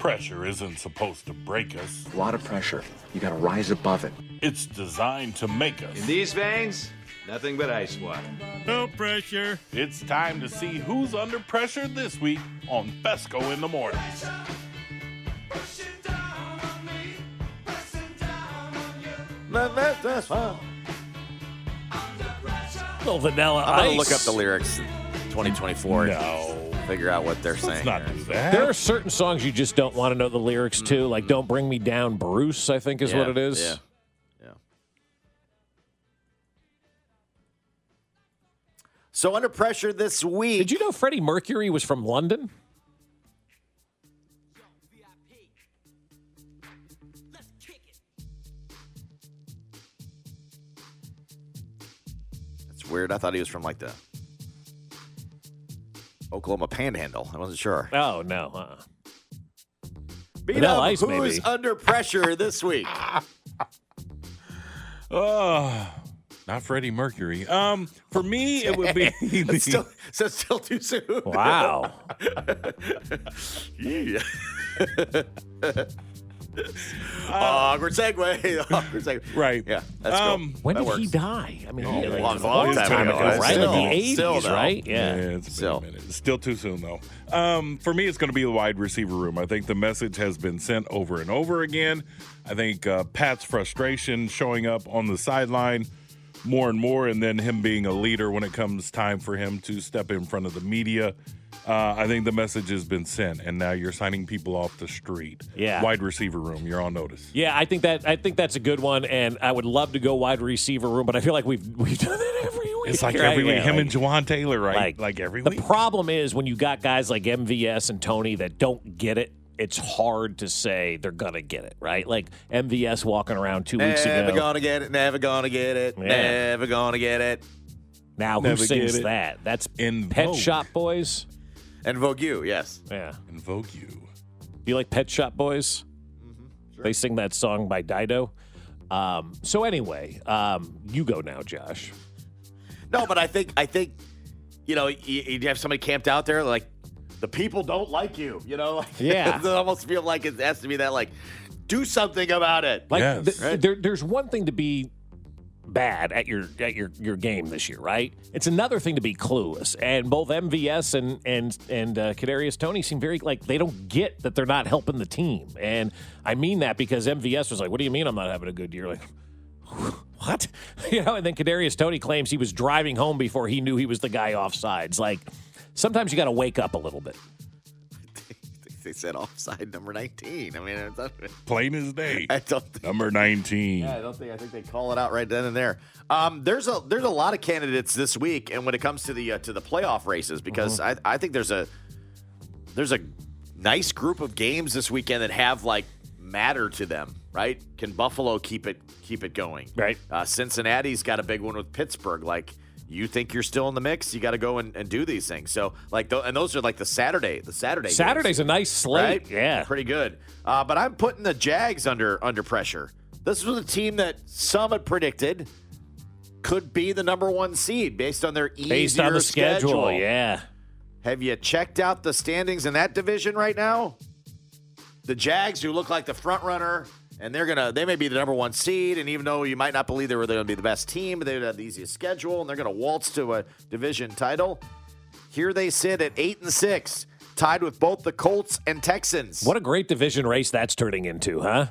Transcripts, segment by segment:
Pressure isn't supposed to break us. A lot of pressure. You gotta rise above it. It's designed to make us. In these veins, nothing but ice water. No pressure. It's time to see who's under pressure this week on Fescoe in the morning. Little vanilla I'm gonna look up the lyrics 2024 No. And figure out what they're Let's saying. not do that. There are certain songs you just don't want to know the lyrics to, like mm-hmm. "Don't Bring Me Down, Bruce." I think is Yeah, what it is. Yeah. Yeah. So under pressure this week. Did you know Freddie Mercury was from London? That's weird. I thought he was from like the Oklahoma Panhandle. I wasn't sure. Oh no. Uh-uh. Beat up, Ice, who's maybe. under pressure this week? Oh, not Freddie Mercury. Um, for me, it would be It's still, so it's still too soon. Wow. Yeah. Awkward segue. Awkward segue. right. Yeah, that's Um, cool. When That did he die? I mean, Oh, he, like, long- was a long long time time ago. ago, right? Still- like the still, eighties, though. right? Yeah, Yeah. it's Still. It's still too soon though. Um, for me, it's going to be the wide receiver room. I think the message has been sent over and over again. I think uh, Pat's frustration showing up on the sideline more and more, and then him being a leader when it comes time for him to step in front of the media. Uh, I think the message has been sent, and now you're signing people off the street. Yeah. wide receiver room, you're on notice. Yeah, I think that I think that's a good one, and I would love to go wide receiver room, but I feel like we've we've done that every week. It's like right? every week, Yeah, him like- and Jawaan Taylor, right? like- Like, every week. The problem is when you got guys like MVS and Toney that don't get it. It's hard to say they're gonna get it, right? Like MVS walking around two weeks ago. Never gonna get it. Never gonna get it. Yeah. Never gonna get it. now who Never sings that? That's In Pet Shop Boys. And Vogue you, yes. Yeah. Invoke you. You like Pet Shop Boys? Mm-hmm. They sing that song by Dido. Um, so anyway, um, you go now, Josh. No, but I think I think you know you, you have somebody camped out there like the people don't like you. You know, like, Yeah. it almost feel like it has to be that like do something about it. Like Yes. th- Right. there, there's one thing to be bad at your at your your game this year, right? It's another thing to be clueless. And both MVS and and and uh, Kadarius Toney seem very like they don't get that they're not helping the team. And I mean that because MVS was like, "What do you mean I'm not having a good year?" Like. What? You know, and then Kadarius Toney claims he was driving home before he knew he was the guy off sides. Like, sometimes you got to wake up a little bit. They said offside number nineteen. I mean, it's not, Plain as day. I don't. Think, Number 19. yeah, I don't think. I think they call it out right then and there. Um, there's a there's a lot of candidates this week, and when it comes to the uh, to the playoff races, because I I think there's a there's a nice group of games this weekend that have like matter to them, right? Can Buffalo keep it keep it going? Right. Uh, Cincinnati's got a big one with Pittsburgh. Like you think you're still in the mix, you got to go and, and do these things. So like, th- and those are like the Saturday, the Saturday. games, Saturday's a nice slate. right? Yeah. pretty good. Uh, but I'm putting the Jags under under pressure. This was a team that some had predicted could be the number one seed based on their easier Based on the schedule. Yeah. have you checked out the standings in that division right now? The Jags, who look like the front runner, and they're gonna they may be the number one seed, and even though you might not believe they were gonna be the best team, they have the easiest schedule, and they're gonna waltz to a division title. Here they sit at eight and six, tied with both the Colts and Texans. What a great division race that's turning into, huh?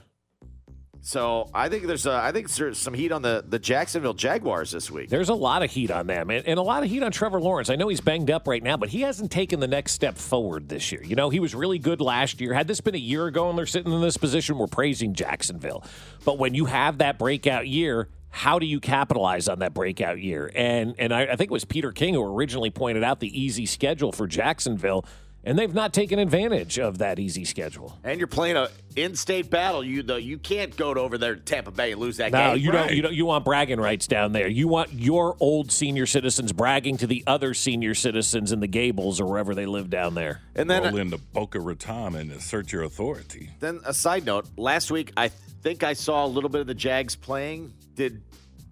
So I think there's a, I think there's some heat on the the Jacksonville Jaguars this week. There's a lot of heat on them and, and a lot of heat on Trevor Lawrence. I know he's banged up right now, but he hasn't taken the next step forward this year. You know, he was really good last year. Had this been a year ago and they're sitting in this position, we're praising Jacksonville. But when you have that breakout year, how do you capitalize on that breakout year? And and I, I think it was Peter King who originally pointed out the easy schedule for Jacksonville, and they've not taken advantage of that easy schedule. And you're playing a in-state battle. You the, you can't go to over there to Tampa Bay and lose that game. No, game. you don't. You don't. You want bragging rights down there. You want your old senior citizens bragging to the other senior citizens in the Gables or wherever they live down there. And then Roll into Boca Raton and assert your authority. Then a side note: last week, I think I saw a little bit of the Jags playing. Did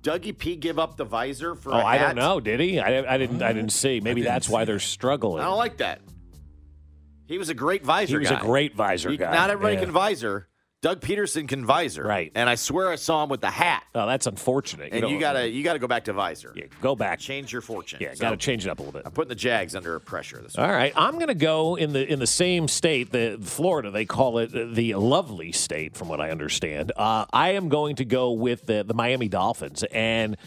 Dougie P give up the visor for? Oh, a I hat? don't know. Did he? I, I didn't. I didn't see. Maybe didn't that's why they're struggling. I don't like that. He was a great visor He was guy. a great visor You- guy. Not everybody Yeah. can visor. Doug Pederson can visor. Right. And I swear I saw him with the hat. Oh, that's unfortunate. And know, you gotta you gotta go back to visor. yeah, go back. Change your fortune. Yeah, So, got to change it up a little bit. I'm putting the Jags under pressure this week. All right, I'm going to go in the in the same state, the Florida. They call it the lovely state, from what I understand. Uh, I am going to go with the, the Miami Dolphins, and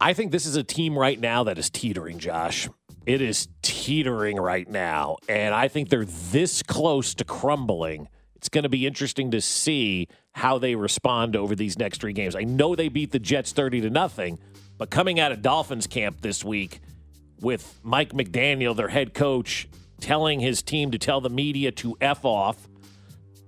I think this is a team right now that is teetering. Josh, it is teetering right now, and I think they're this close to crumbling. It's going to be interesting to see how they respond over these next three games. I know they beat the Jets thirty to nothing, but coming out of Dolphins camp this week with Mike McDaniel, their head coach, telling his team to tell the media to F off.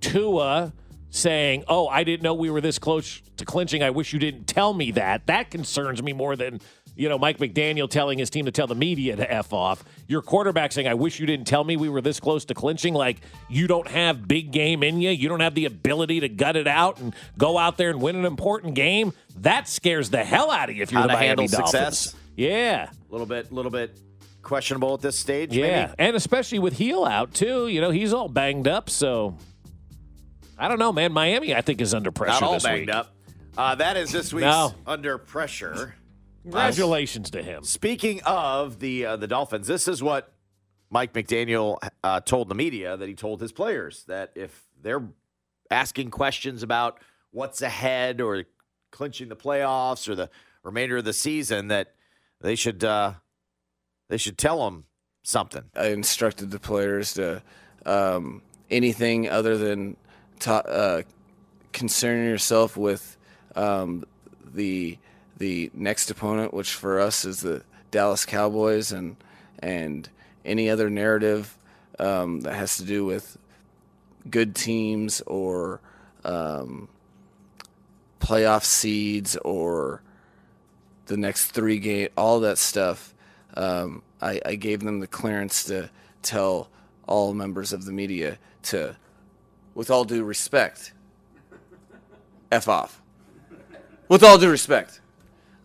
Tua saying, Oh, I didn't know we were this close to clinching. I wish you didn't tell me that. That concerns me more than, you know, Mike McDaniel telling his team to tell the media to F off. Your quarterback saying, I wish you didn't tell me we were this close to clinching. Like, you don't have big game in you. You don't have the ability to gut it out and go out there and win an important game. That scares the hell out of you if you're How the to Miami handle Dolphins. success? Yeah. A little bit, a little bit questionable at this stage. Yeah, maybe? and especially with Hill out too. You know, he's all banged up. So I don't know, man. Miami, I think, is under pressure Not all this banged week. up. Uh, that is this week's No. under pressure. Congratulations to him. Speaking of the uh, the Dolphins, this is what Mike McDaniel uh, told the media that he told his players that if they're asking questions about what's ahead or clinching the playoffs or the remainder of the season, that they should uh, they should tell them something. I instructed the players to um, anything other than ta- uh, concerning yourself with um, the the next opponent, which for us is the Dallas Cowboys, and and any other narrative um, that has to do with good teams or um, playoff seeds or the next three game, all that stuff. Um, I, I gave them the clearance to tell all members of the media to, with all due respect, f off. With all due respect,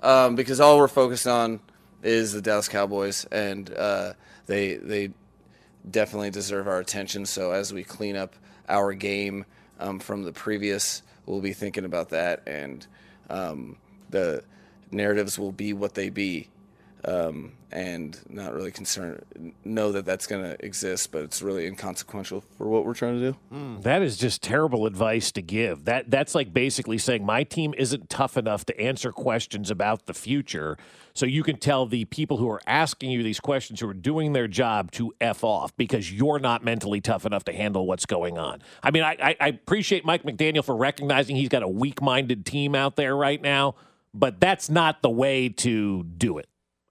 um, because all we're focused on is the Dallas Cowboys, and uh, they they definitely deserve our attention. So as we clean up our game um, from the previous, we'll be thinking about that, and um, the narratives will be what they be, um, and not really concerned. Know that that's going to exist, but it's really inconsequential for what we're trying to do. That is just terrible advice to give. That that's like basically saying my team isn't tough enough to answer questions about the future. So you can tell the people who are asking you these questions who are doing their job to f off because you're not mentally tough enough to handle what's going on. I mean, I, I, I appreciate Mike McDaniel for recognizing he's got a weak-minded team out there right now, but that's not the way to do it.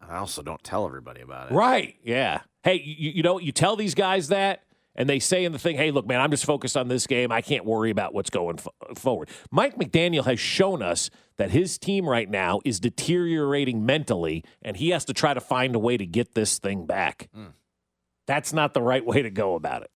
I also don't tell everybody about it. Right. Yeah. Hey, you, you know, you tell these guys that, and they say in the thing, hey, look, man, I'm just focused on this game. I can't worry about what's going fo- forward. Mike McDaniel has shown us that his team right now is deteriorating mentally, and he has to try to find a way to get this thing back. Hmm. That's not the right way to go about it.